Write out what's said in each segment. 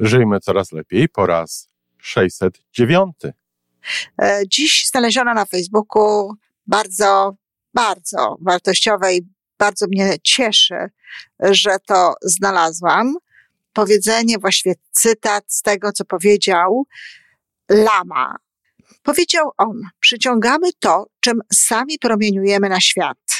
Żyjmy coraz lepiej po raz 609. E, dziś znaleziona na Facebooku bardzo, bardzo wartościowe i bardzo mnie cieszy, że to znalazłam. Powiedzenie, właściwie cytat z tego, co powiedział Lama. Powiedział on: Przyciągamy to, czym sami promieniujemy na świat.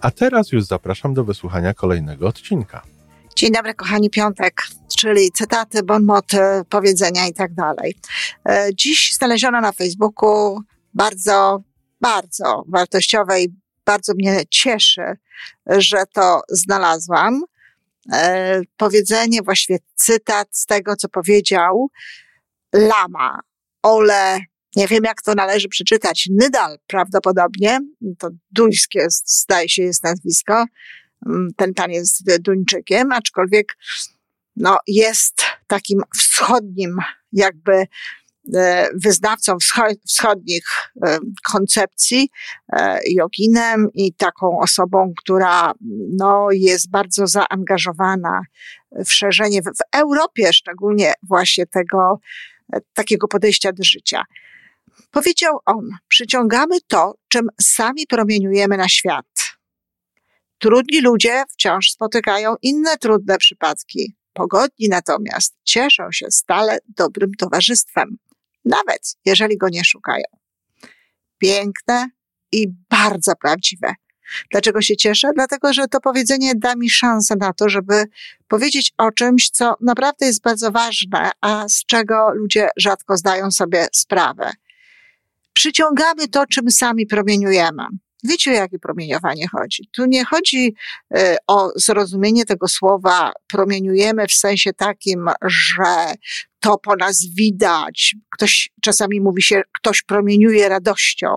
A teraz już zapraszam do wysłuchania kolejnego odcinka. Dzień dobry, kochani, piątek, czyli cytaty, bonmoty, powiedzenia i tak dalej. E, dziś znaleziona na Facebooku bardzo, bardzo wartościowe i bardzo mnie cieszy, że to znalazłam. E, powiedzenie, właściwie cytat z tego, co powiedział Lama, Ole nie wiem, jak to należy przeczytać. Nydal prawdopodobnie, to duńskie zdaje się jest nazwisko. Mm, ten pan jest Duńczykiem, aczkolwiek no, jest takim wschodnim jakby e, wyznawcą wschodnich e, koncepcji, e, joginem i taką osobą, która no, jest bardzo zaangażowana w szerzenie w Europie, szczególnie właśnie tego takiego podejścia do życia. Powiedział on, przyciągamy to, czym sami promieniujemy na świat. Trudni ludzie wciąż spotykają inne trudne przypadki. Pogodni natomiast cieszą się stale dobrym towarzystwem, nawet jeżeli go nie szukają. Piękne i bardzo prawdziwe. Dlaczego się cieszę? Dlatego, że to powiedzenie da mi szansę na to, żeby powiedzieć o czymś, co naprawdę jest bardzo ważne, a z czego ludzie rzadko zdają sobie sprawę przyciągamy to, czym sami promieniujemy. Wiecie, o jakie promieniowanie chodzi? Tu nie chodzi y, o zrozumienie tego słowa promieniujemy w sensie takim, że to po nas widać. Ktoś, czasami mówi się, ktoś promieniuje radością.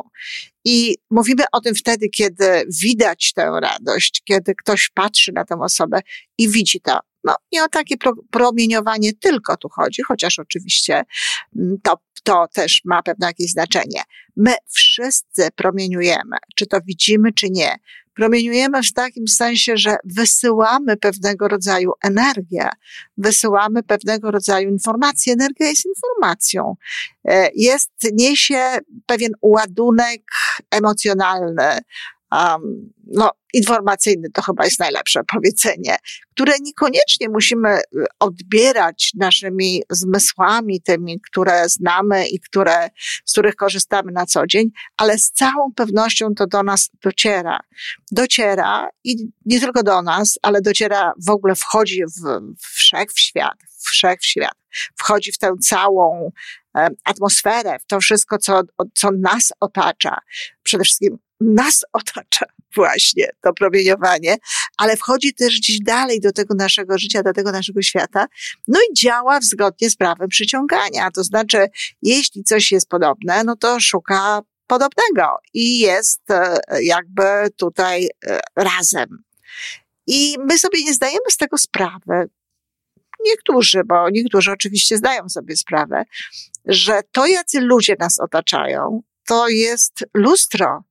I mówimy o tym wtedy, kiedy widać tę radość, kiedy ktoś patrzy na tę osobę i widzi to. No, nie o takie pro, promieniowanie tylko tu chodzi, chociaż oczywiście mm, to, to też ma pewne jakieś znaczenie. My wszyscy promieniujemy, czy to widzimy, czy nie. Promieniujemy w takim sensie, że wysyłamy pewnego rodzaju energię, wysyłamy pewnego rodzaju informacje. Energia jest informacją. E, jest, niesie pewien ładunek emocjonalny, um, no, informacyjny to chyba jest najlepsze powiedzenie, które niekoniecznie musimy y, odbierać naszymi zmysłami, tymi, które znamy i które, z których korzystamy na co dzień, ale z całą pewnością to do nas dociera. Dociera i nie tylko do nas, ale dociera w ogóle, wchodzi w, wszechświat, wszechświat. Wchodzi w tę całą atmosferę, w to wszystko, co, co nas otacza. Przede wszystkim nas otacza właśnie to promieniowanie, ale wchodzi też gdzieś dalej do tego naszego życia, do tego naszego świata, no i działa zgodnie z prawem przyciągania. To znaczy, jeśli coś jest podobne, no to szuka podobnego i jest e, jakby tutaj e, razem. I my sobie nie zdajemy z tego sprawy. Niektórzy, bo niektórzy oczywiście zdają sobie sprawę, że to, jacy ludzie nas otaczają, to jest lustro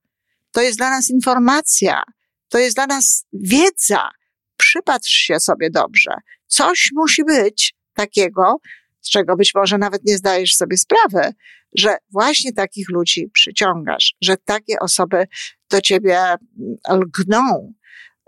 to jest dla nas informacja, to jest dla nas wiedza. Przypatrz się sobie dobrze. Coś musi być takiego, z czego być może nawet nie zdajesz sobie sprawy, że właśnie takich ludzi przyciągasz, że takie osoby do ciebie lgną.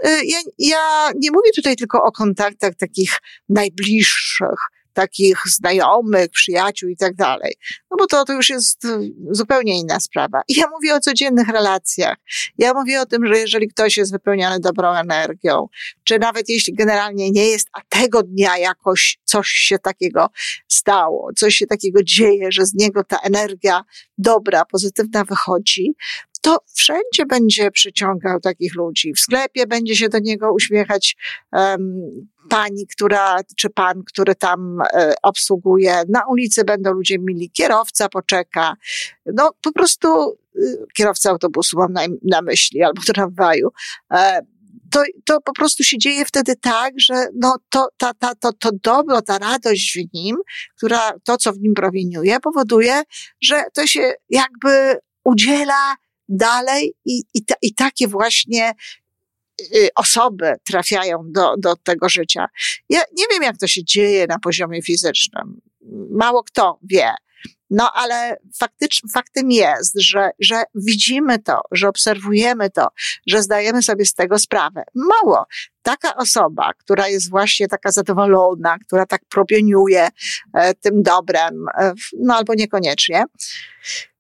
Y, ja, ja nie mówię tutaj tylko o kontaktach takich najbliższych, takich znajomych, przyjaciół i tak dalej. No bo to, to już jest zupełnie inna sprawa. Ja mówię o codziennych relacjach. Ja mówię o tym, że jeżeli ktoś jest wypełniony dobrą energią, czy nawet jeśli generalnie nie jest, a tego dnia jakoś coś się takiego stało, coś się takiego dzieje, że z niego ta energia dobra, pozytywna wychodzi, to wszędzie będzie przyciągał takich ludzi. W sklepie będzie się do niego uśmiechać um, pani, która, czy pan, który tam e, obsługuje. Na ulicy będą ludzie mili, kierowca poczeka. No po prostu y, kierowca autobusu mam na, na myśli, albo tramwaju. E, to, to po prostu się dzieje wtedy tak, że no to, ta, ta, to, to dobro, ta radość w nim, która to, co w nim promieniuje, powoduje, że to się jakby udziela dalej i, i, ta, i takie właśnie y, osoby trafiają do, do tego życia. Ja nie wiem, jak to się dzieje na poziomie fizycznym. Mało kto wie. No ale faktycz, faktem jest, że, że widzimy to, że obserwujemy to, że zdajemy sobie z tego sprawę. Mało. Taka osoba, która jest właśnie taka zadowolona, która tak propieniuje e, tym dobrem, e, no albo niekoniecznie,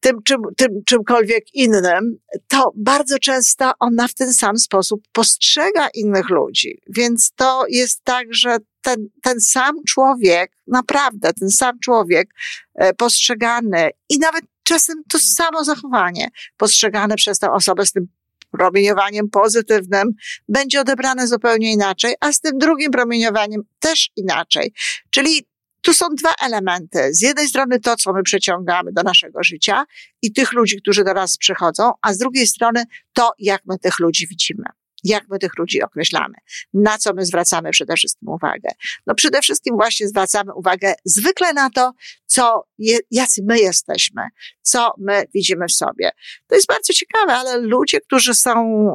tym, czym, tym czymkolwiek innym, to bardzo często ona w ten sam sposób postrzega innych ludzi. Więc to jest tak, że ten, ten sam człowiek, naprawdę ten sam człowiek e, postrzegany i nawet czasem to samo zachowanie postrzegane przez tę osobę z tym promieniowaniem pozytywnym będzie odebrane zupełnie inaczej, a z tym drugim promieniowaniem też inaczej. Czyli tu są dwa elementy. Z jednej strony to, co my przeciągamy do naszego życia i tych ludzi, którzy do nas przychodzą, a z drugiej strony to, jak my tych ludzi widzimy jak my tych ludzi określamy, na co my zwracamy przede wszystkim uwagę. No przede wszystkim właśnie zwracamy uwagę zwykle na to, co, je, jacy my jesteśmy, co my widzimy w sobie. To jest bardzo ciekawe, ale ludzie, którzy są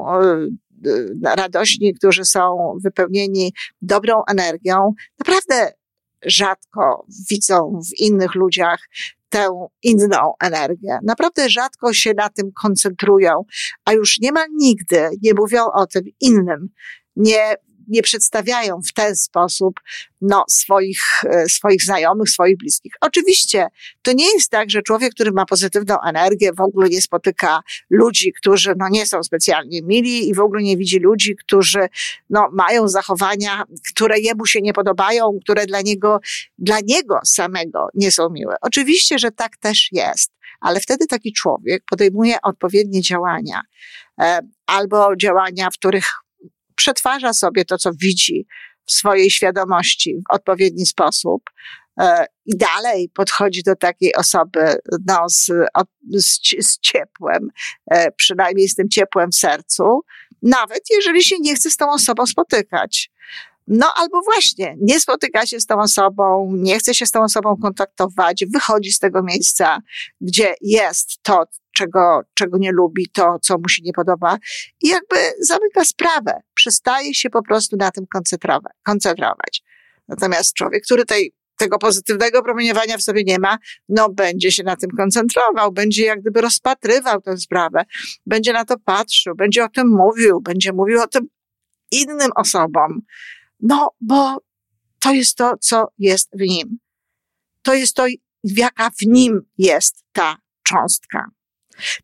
radośni, którzy są wypełnieni dobrą energią, naprawdę rzadko widzą w innych ludziach tę inną energię. Naprawdę rzadko się na tym koncentrują, a już niemal nigdy nie mówią o tym innym. Nie nie przedstawiają w ten sposób no, swoich, e, swoich znajomych, swoich bliskich. Oczywiście to nie jest tak, że człowiek, który ma pozytywną energię, w ogóle nie spotyka ludzi, którzy no, nie są specjalnie mili i w ogóle nie widzi ludzi, którzy no, mają zachowania, które jemu się nie podobają, które dla niego, dla niego samego nie są miłe. Oczywiście, że tak też jest ale wtedy taki człowiek podejmuje odpowiednie działania, e, albo działania, w których przetwarza sobie to, co widzi w swojej świadomości w odpowiedni sposób e, i dalej podchodzi do takiej osoby no, z, z, z ciepłem, e, przynajmniej z tym ciepłem w sercu, nawet jeżeli się nie chce z tą osobą spotykać. No albo właśnie, nie spotyka się z tą osobą, nie chce się z tą osobą kontaktować, wychodzi z tego miejsca, gdzie jest to, czego, czego nie lubi, to, co mu się nie podoba i jakby zamyka sprawę. Przestaje się po prostu na tym koncentrować. koncentrować. Natomiast człowiek, który tej, tego pozytywnego promieniowania w sobie nie ma, no będzie się na tym koncentrował, będzie jak gdyby rozpatrywał tę sprawę, będzie na to patrzył, będzie o tym mówił, będzie mówił o tym innym osobom. No, bo to jest to, co jest w nim. To jest to, jaka w nim jest ta cząstka.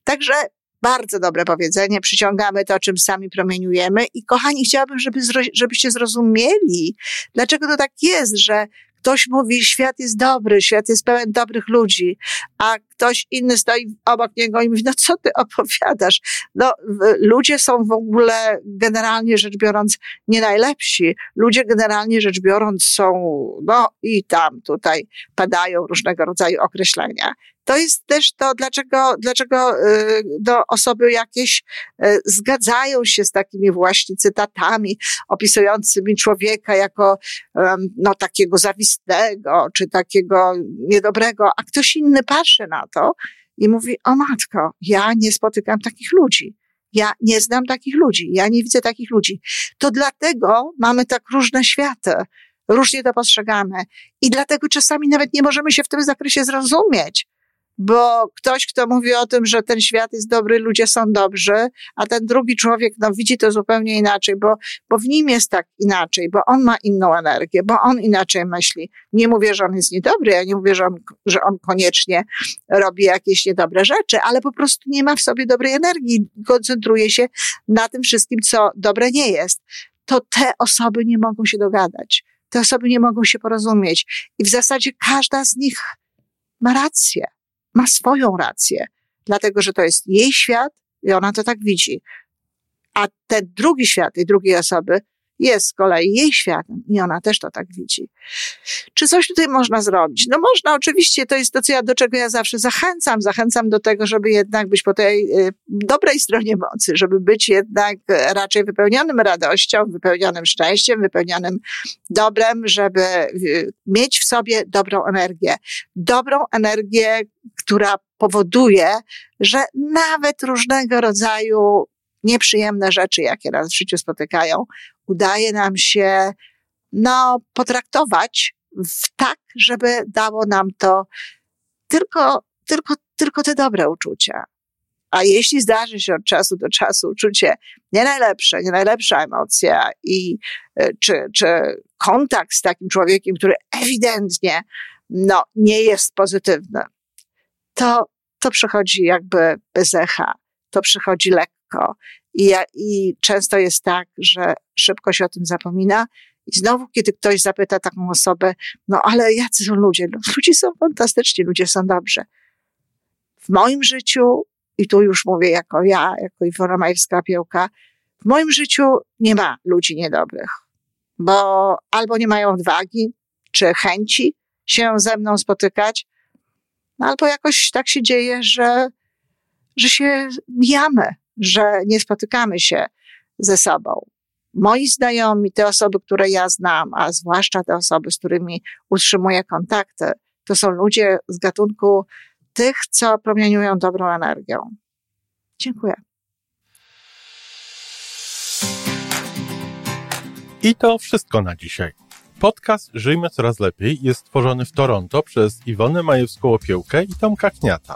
Także bardzo dobre powiedzenie, przyciągamy to, czym sami promieniujemy i kochani, chciałabym, żeby, żebyście zrozumieli, dlaczego to tak jest, że ktoś mówi, świat jest dobry, świat jest pełen dobrych ludzi, a ktoś inny stoi obok niego i mówi, no co ty opowiadasz? No, ludzie są w ogóle, generalnie rzecz biorąc, nie najlepsi. Ludzie generalnie rzecz biorąc są, no i tam tutaj padają różnego rodzaju określenia to jest też to, dlaczego, dlaczego y, do osoby jakieś y, zgadzają się z takimi właśnie cytatami opisującymi człowieka jako no, takiego zawistnego, czy takiego niedobrego, a ktoś inny patrzy na to i mówi, o matko, ja nie spotykam takich ludzi. Ja nie znam takich ludzi, ja nie widzę takich ludzi. To dlatego mamy tak różne światy, różnie to postrzegamy i dlatego czasami nawet nie możemy się w tym zakresie zrozumieć bo ktoś, kto mówi o tym, że ten świat jest dobry, ludzie są dobrzy, a ten drugi człowiek, no, widzi to zupełnie inaczej, bo, bo w nim jest tak inaczej, bo on ma inną energię, bo on inaczej myśli. Nie mówię, że on jest niedobry, ja nie mówię, że on, że on koniecznie robi jakieś niedobre rzeczy, ale po prostu nie ma w sobie dobrej energii, koncentruje się na tym wszystkim, co dobre nie jest. To te osoby nie mogą się dogadać. Te osoby nie mogą się porozumieć. I w zasadzie każda z nich ma rację ma swoją rację, dlatego że to jest jej świat, i ona to tak widzi. A ten drugi świat tej drugiej osoby jest z kolei jej światem i ona też to tak widzi. Czy coś tutaj można zrobić? No można, oczywiście, to jest to, co ja, do czego ja zawsze zachęcam. Zachęcam do tego, żeby jednak być po tej y, dobrej stronie mocy, żeby być jednak raczej wypełnionym radością, wypełnionym szczęściem, wypełnionym dobrem, żeby y, mieć w sobie dobrą energię. Dobrą energię, która powoduje, że nawet różnego rodzaju nieprzyjemne rzeczy, jakie nas w życiu spotykają, udaje nam się, no, potraktować w tak, żeby dało nam to tylko, tylko, tylko te dobre uczucia. A jeśli zdarzy się od czasu do czasu uczucie nie najlepsze, nie najlepsza emocja i e, czy, czy kontakt z takim człowiekiem, który ewidentnie no, nie jest pozytywny, to, to przychodzi jakby bez echa, to przychodzi lekko. I, ja, I często jest tak, że szybko się o tym zapomina. I znowu, kiedy ktoś zapyta taką osobę, no ale jacy są ludzie? No, ludzie są fantastyczni, ludzie są dobrzy. W moim życiu, i tu już mówię jako ja, jako Iwona Majewska-Piełka, w moim życiu nie ma ludzi niedobrych, bo albo nie mają odwagi, czy chęci się ze mną spotykać, no albo jakoś tak się dzieje, że, że się mijamy, że nie spotykamy się ze sobą. Moi znajomi, te osoby, które ja znam, a zwłaszcza te osoby, z którymi utrzymuję kontakty, to są ludzie z gatunku tych, co promieniują dobrą energią. Dziękuję. I to wszystko na dzisiaj. Podcast Żyjmy Coraz Lepiej jest stworzony w Toronto przez Iwonę Majewską-Opiełkę i Tomka Kniata.